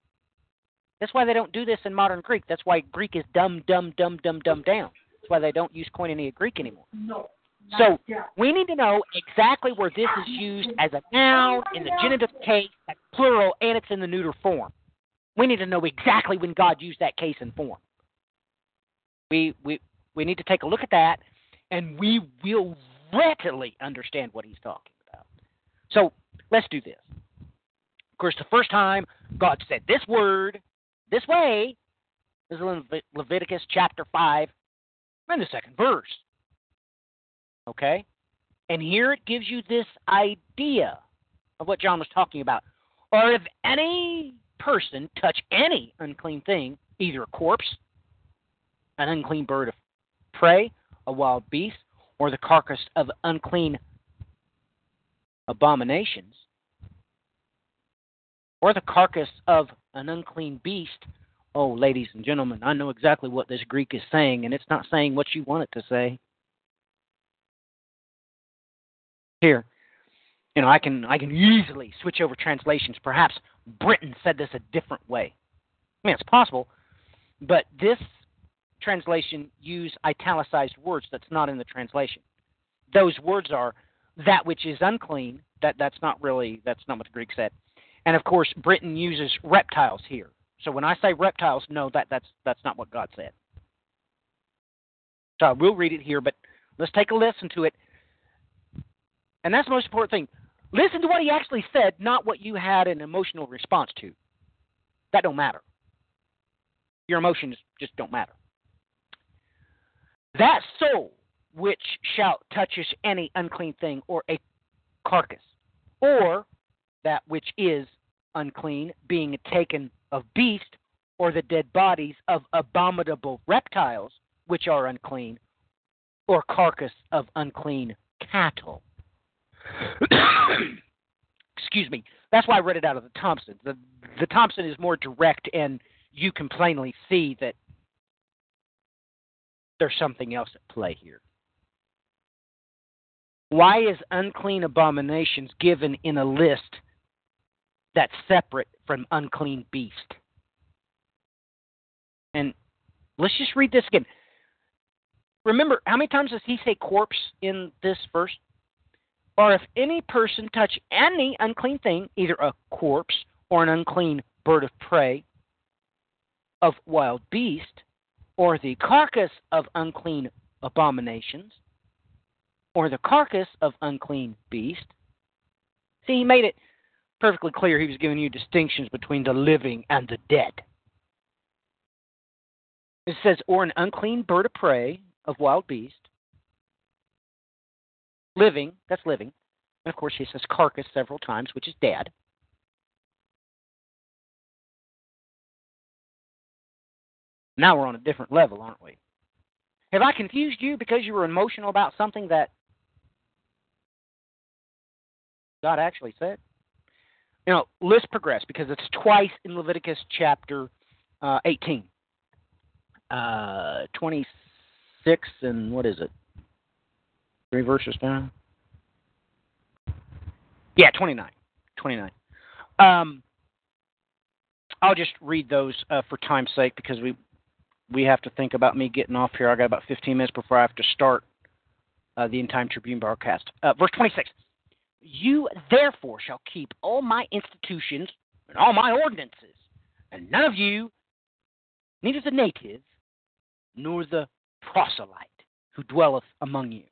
That's why they don't do this in modern Greek. That's why Greek is dumb, dumb, dumb, dumb, dumb down. That's why they don't use Koinonia Greek anymore. No. So we need to know exactly where this is used as a noun in the genitive case, as plural, and it's in the neuter form. We need to know exactly when God used that case and form. We we we need to take a look at that, and we will readily understand what he's talking about. So let's do this. Of course, the first time God said this word this way this is in Leviticus chapter 5 and the second verse. Okay? And here it gives you this idea of what John was talking about. Or if any person touch any unclean thing, either a corpse, an unclean bird of prey, a wild beast, or the carcass of unclean abominations, or the carcass of an unclean beast. Oh, ladies and gentlemen, I know exactly what this Greek is saying, and it's not saying what you want it to say. Here, you know, I can I can easily switch over translations. Perhaps Brenton said this a different way. I mean, it's possible, but this translation use italicized words that's not in the translation. Those words are that which is unclean. That that's not really that's not what the Greek said. And of course, Brenton uses reptiles here. So when I say reptiles, no, that that's that's not what God said. So I will read it here, but let's take a listen to it. And that's the most important thing. Listen to what he actually said, not what you had an emotional response to. That don't matter. Your emotions just don't matter. That soul which shall touches any unclean thing or a carcass, or that which is unclean, being taken of beast, or the dead bodies of abominable reptiles, which are unclean, or carcass of unclean cattle. [COUGHS] Excuse me. That's why I read it out of the Thomson. The the Thomson is more direct, and you can plainly see that there's something else at play here. Why is unclean abominations given in a list that's separate from unclean beast? And let's just read this again. Remember, how many times does he say corpse in this verse? Or if any person touch any unclean thing, either a corpse or an unclean bird of prey, of wild beast, or the carcass of unclean abominations, or the carcass of unclean beast. See, he made it perfectly clear he was giving you distinctions between the living and the dead. It says, or an unclean bird of prey of wild beast, living, that's living. And of course, he says carcass several times, which is dead. Now we're on a different level, aren't we? Have I confused you because you were emotional about something that God actually said? You know, let's progress because it's twice in Leviticus chapter uh, 18. Uh, 26 and what is it? Three verses down? Yeah, 29. 29. Um, I'll just read those uh, for time's sake because we we have to think about me getting off here. I got about 15 minutes before I have to start uh, the End Time Tribune broadcast. Uh, verse 26. You therefore shall keep all my institutions and all my ordinances, and none of you, neither the native nor the proselyte who dwelleth among you.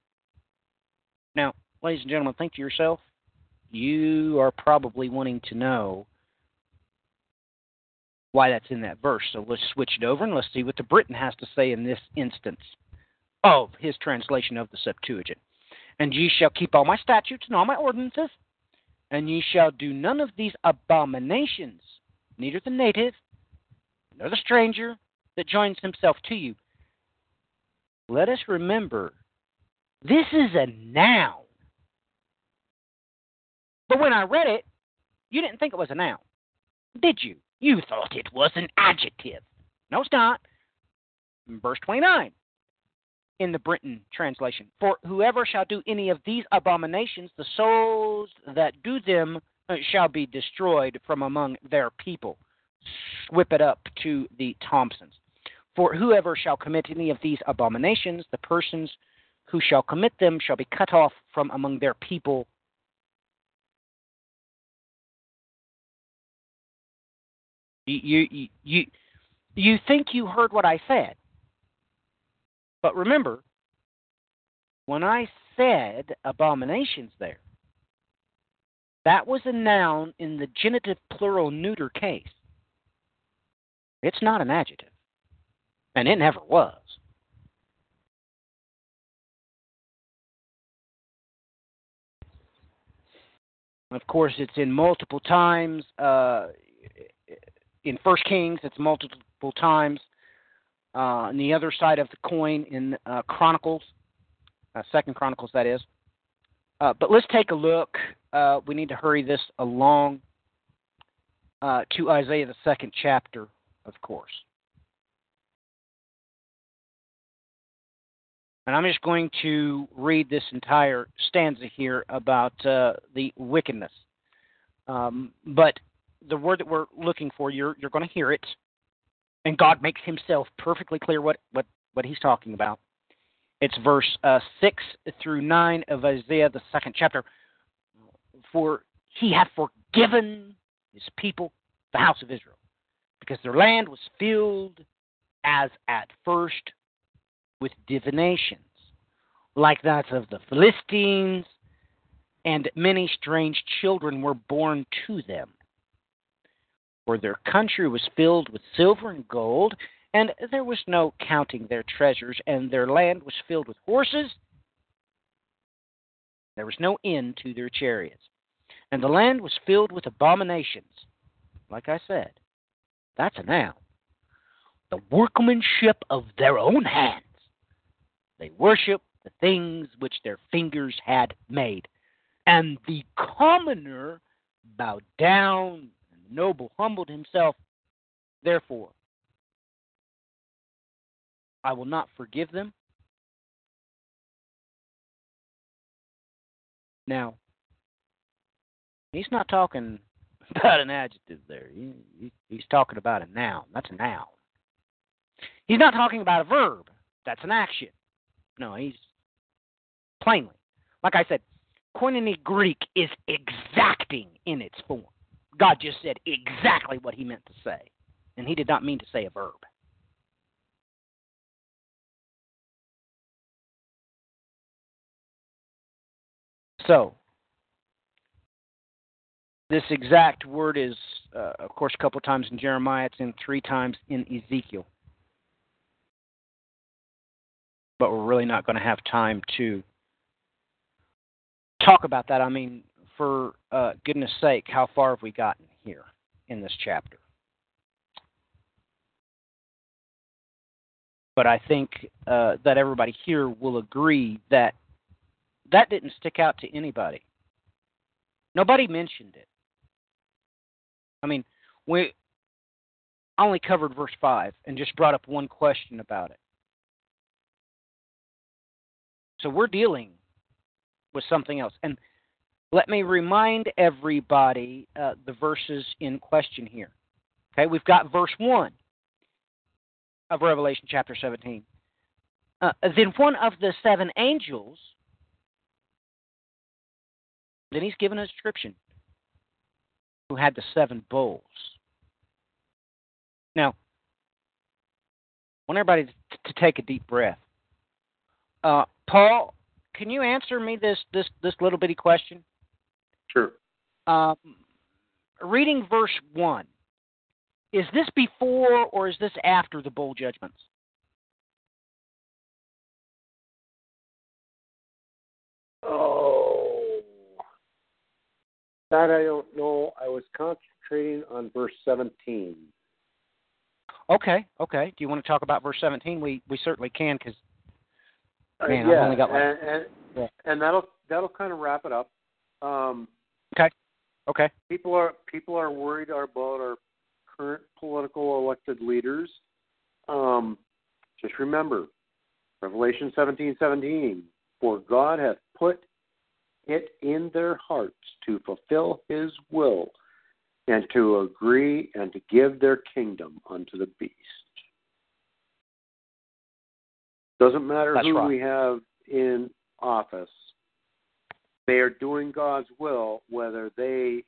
Now, ladies and gentlemen, think to yourself, you are probably wanting to know why that's in that verse. So let's switch it over and let's see what the Brenton has to say in this instance. of his translation of the Septuagint. And ye shall keep all my statutes and all my ordinances, and ye shall do none of these abominations, neither the native nor the stranger that joins himself to you. Let us remember this is a noun. But when I read it, you didn't think it was a noun, did you? You thought it was an adjective. No, it's not. Verse 29 in the Brenton translation. For whoever shall do any of these abominations, the souls that do them uh, shall be destroyed from among their people. Whip it up to the Thomsons. For whoever shall commit any of these abominations, the persons who shall commit them shall be cut off from among their people. You, you, you, you think you heard what I said. But remember, when I said abominations there, that was a noun in the genitive plural neuter case. It's not an adjective. And it never was. Of course, it's in multiple times. Uh, in First Kings, it's multiple times. Uh, on the other side of the coin, in uh, Chronicles, uh, Second Chronicles, that is. Uh, but let's take a look. Uh, we need to hurry this along uh, to Isaiah the second chapter, of course. And I'm just going to read this entire stanza here about uh, the wickedness. Um, but the word that we're looking for, you're, you're going to hear it. And God makes himself perfectly clear what, what, what he's talking about. It's verse uh, 6 through 9 of Isaiah, the second chapter. For he hath forgiven his people, the house of Israel, because their land was filled as at first with divinations, like that of the Philistines, and many strange children were born to them. For their country was filled with silver and gold, and there was no counting their treasures, and their land was filled with horses. There was no end to their chariots. And the land was filled with abominations. Like I said, that's a noun. The workmanship of their own hands. They worship the things which their fingers had made. And the commoner bowed down, noble humbled himself. Therefore, I will not forgive them. Now, he's not talking [LAUGHS] about an adjective there. He, he, he's talking about a noun. That's a noun. He's not talking about a verb. That's an action. No, he's plainly. Like I said, Koine Greek is exacting in its form. God just said exactly what he meant to say, and he did not mean to say a verb. So, this exact word is, uh, of course, a couple times in Jeremiah. It's in three times in Ezekiel. But we're really not going to have time to talk about that. I mean, for uh, goodness sake, how far have we gotten here in this chapter? But I think uh, that everybody here will agree that that didn't stick out to anybody. Nobody mentioned it. I mean, we only covered verse 5 and just brought up one question about it. So we're dealing with something else. And let me remind everybody uh, the verses in question here. Okay, we've got verse 1 of Revelation chapter 17. Uh, then one of the seven angels then he's given a description who had the seven bowls. Now, I want everybody to take a deep breath. Uh, Paul, can you answer me this this this little bitty question? Sure. Um, reading verse one, is this before or is this after the bowl judgments? Oh, that I don't know. I was concentrating on verse 17. Okay, okay. Do you want to talk about verse 17? We we certainly can because Uh, Man, I've only got like- and, and, Yeah. and that'll that'll kind of wrap it up. Um, okay. Okay. people are people are worried about our current political elected leaders. Um, just remember, Revelation seventeen seventeen. For God hath put it in their hearts to fulfill His will, and to agree and to give their kingdom unto the beast. Doesn't matter That's who right. we have in office. They are doing God's will, whether they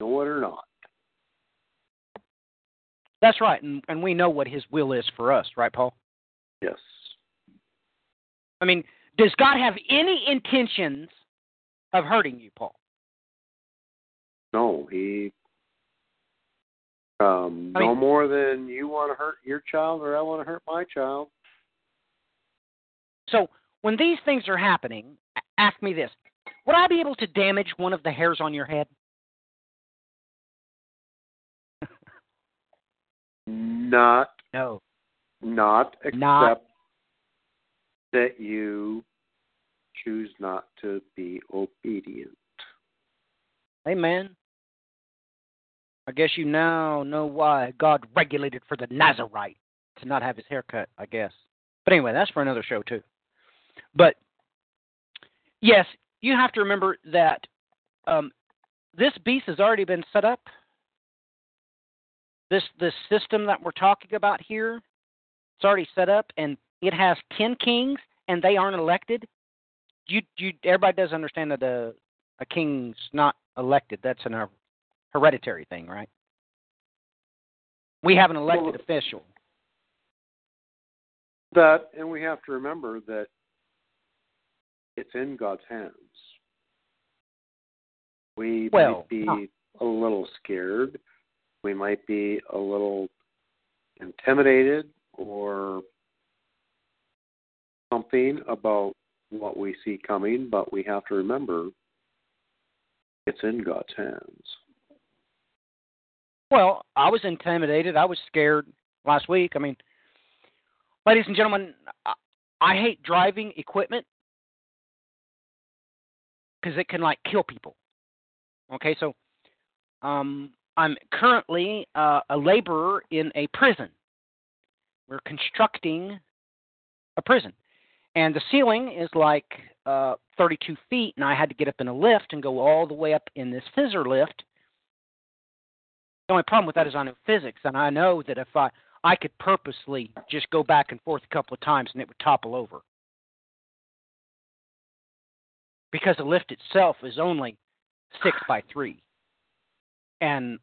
know it or not. That's right, and and we know what His will is for us, right, Paul? Yes. I mean, does God have any intentions of hurting you, Paul? No, he um I no mean- more than you want to hurt your child or I want to hurt my child. So when these things are happening, ask me this: Would I be able to damage one of the hairs on your head? Not No. not except Not- that you choose not to be obedient. Amen. I guess you now know why God regulated for the Nazarite to not have his hair cut, I guess. But anyway, that's for another show too. But yes, you have to remember that um, this beast has already been set up. This this system that we're talking about here, it's already set up, and it has ten kings, and they aren't elected. You you everybody does understand that a a king's not elected. That's an hereditary thing, right? We have an elected Well- official. That and we have to remember that it's in God's hands. We Well, might be huh. a little scared. We might be a little intimidated or something about what we see coming, but we have to remember it's in God's hands. Well, I was intimidated. I was scared last week. I mean, ladies and gentlemen, I, I hate driving equipment because it can like kill people. Okay, so um, I'm currently uh, a laborer in a prison. We're constructing a prison, and the ceiling is like uh, 32 feet, and I had to get up in a lift and go all the way up in this scissor lift. The only problem with that is I know physics, and I know that if I I could purposely just go back and forth a couple of times and it would topple over. Because the lift itself is only six by three. And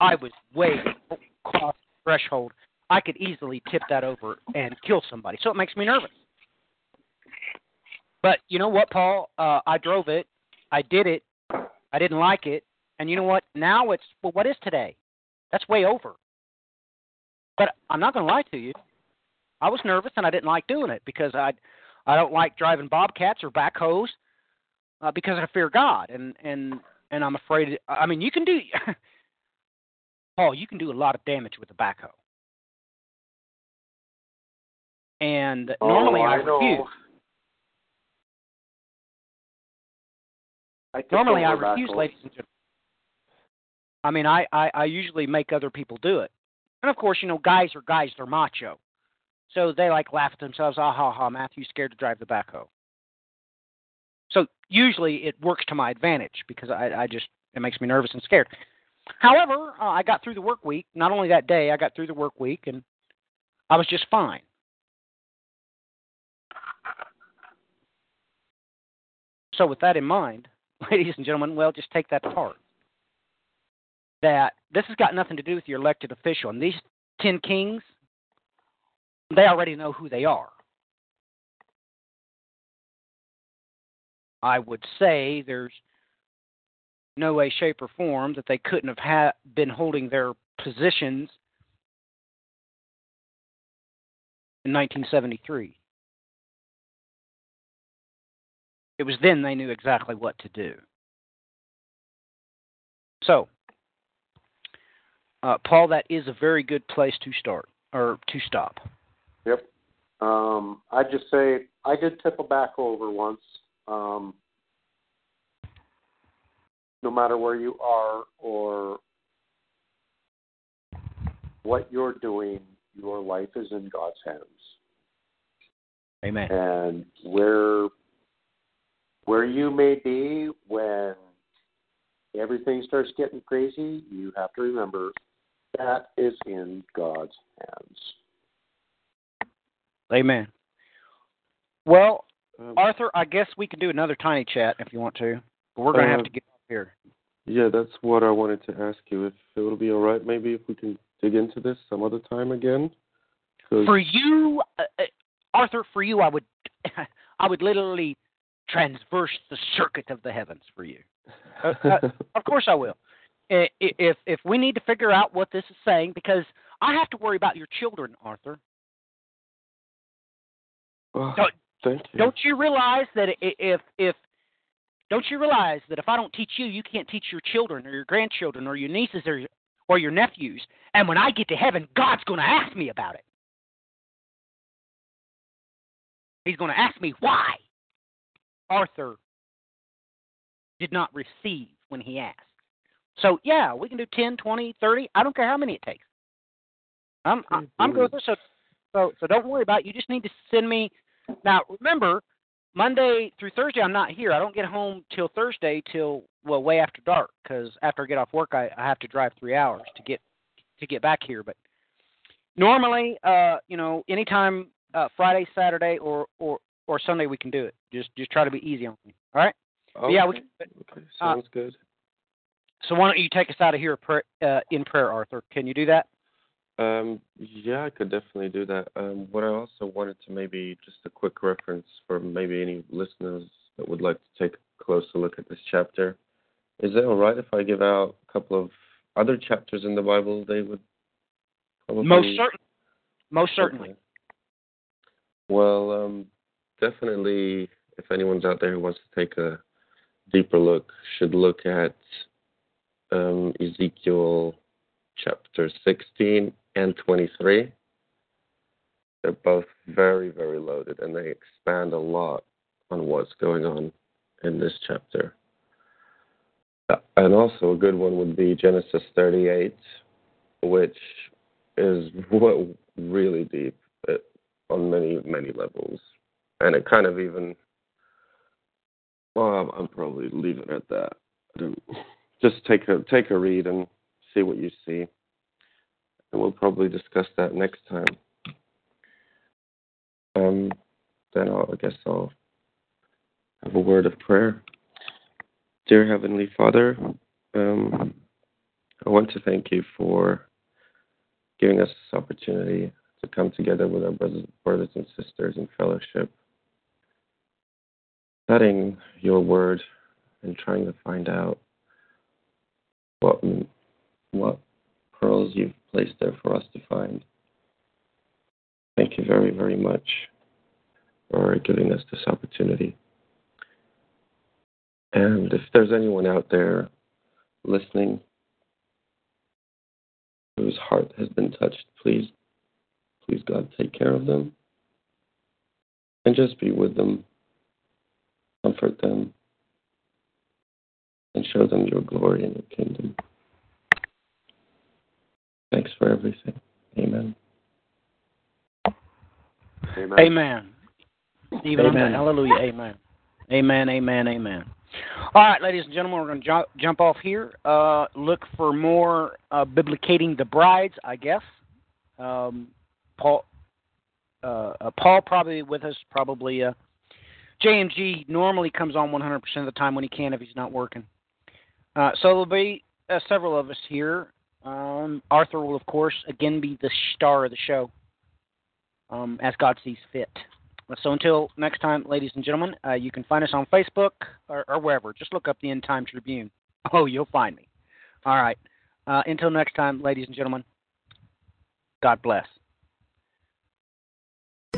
I was way across the threshold. I could easily tip that over and kill somebody. So it makes me nervous. But you know what, Paul? Uh, I drove it. I did it. I didn't like it. And you know what? Now it's well, what is today? That's way over. But I'm not going to lie to you. I was nervous and I didn't like doing it because I I don't like driving bobcats or backhoes uh, because I fear God and and and I'm afraid. I mean, you can do [LAUGHS] Paul. You can do a lot of damage with a backhoe. And normally oh, I, I know. refuse. I Normally I refuse, backhoes. ladies and gentlemen. I mean, I, I I usually make other people do it, and of course, you know, guys are guys; they're macho, so they like laugh at themselves. Ah ha ha! Matthew's scared to drive the backhoe. So usually it works to my advantage because I I just it makes me nervous and scared. However, uh, I got through the work week. Not only that day, I got through the work week, and I was just fine. So with that in mind, [LAUGHS] ladies and gentlemen, well, just take that to heart. That this has got nothing to do with your elected official. And these 10 kings, they already know who they are. I would say there's no way, shape, or form that they couldn't have ha- been holding their positions in 1973. It was then they knew exactly what to do. So, uh, Paul, that is a very good place to start or to stop. Yep. Um, I'd just say I did tip a back over once. Um, no matter where you are or what you're doing, your life is in God's hands. Amen. And where where you may be when everything starts getting crazy, you have to remember that is in God's hands. Amen. Well, Um, Arthur, I guess we can do another tiny chat if you want to. But we're going to Uh, have to get up here. yeah, that's what I wanted to ask you. If it would be all right, maybe if we can dig into this some other time again. 'Cause- For you, uh, uh, Arthur, for you, I would, [LAUGHS] I would literally transverse the circuit of the heavens for you. Uh, uh, [LAUGHS] Of course, I will. If if we need to figure out what this is saying, because I have to worry about your children, Arthur. Oh, Don't- thank you. Don't you realize that if if don't you realize that if I don't teach you, you can't teach your children or your grandchildren or your nieces or your, or your nephews. And when I get to heaven, God's going to ask me about it. He's going to ask me why Arthur did not receive when he asked. So yeah, we can do 10, 20, 30. I don't care how many it takes. I'm I'm, I'm good. with this. So so so don't worry about it. You just need to send me now remember, Monday through Thursday I'm not here. I don't get home till Thursday till well way after dark because after I get off work I, I have to drive three hours to get to get back here. But normally, uh, you know, anytime uh, Friday, Saturday, or or or Sunday we can do it. Just just try to be easy on me. All right. But yeah, we Okay. can, Okay, uh, sounds good. so why don't you take us out of here uh, in prayer, Arthur? Can you do that? Um, yeah, I could definitely do that. Um, what I also wanted to maybe just a quick reference for maybe any listeners that would like to take a closer look at this chapter. Is it all right if I give out a couple of other chapters in the Bible they would probably Most certainly. Most certainly. Okay. Well, um, definitely, if anyone's out there who wants to take a deeper look, should look at um, Ezekiel chapter 16 and 23. They're both very, very loaded, and they expand a lot on what's going on in this chapter. Uh, And also, a good one would be Genesis 38, which is [LAUGHS] what really deep uh, on many, many levels. And it kind of even, well, I'm, I'm probably leave it at that. [LAUGHS] Just take a take a read and see what you see, and we'll probably discuss that next time. Um, then I'll, I guess I'll have a word of prayer. Dear Heavenly Father, um, I want to thank you for giving us this opportunity to come together with our brothers, brothers and sisters in fellowship, studying your word and trying to find out what what pearls you've placed there for us to find. Thank you very, very much for giving us this opportunity. And if there's anyone out there listening whose heart has been touched, please, please, God, take care of them and just be with them, comfort them, and show them your glory and your kingdom. Thanks for everything. Amen. Amen. Amen. Stephen, Amen. hallelujah. Amen. Amen. Amen. Amen. All right, ladies and gentlemen, we're going to jump, jump off here. Uh, look for more uh, biblicating the brides, I guess. Um, Paul, uh, uh, Paul probably with us. Probably uh, JMG normally comes on 100% of the time when he can if he's not working. Uh, so there'll be uh, several of us here. Um, Arthur will, of course, again be the star of the show um, as God sees fit. So until next time, ladies and gentlemen, uh, you can find us on Facebook or, or wherever. Just look up the End Time Tribune. [LAUGHS] Oh, you'll find me. All right. Uh, until next time, ladies and gentlemen, God bless.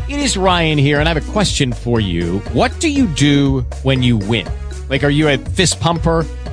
It is Ryan here, and I have a question for you. What do you do when you win? Like, are you a fist pumper?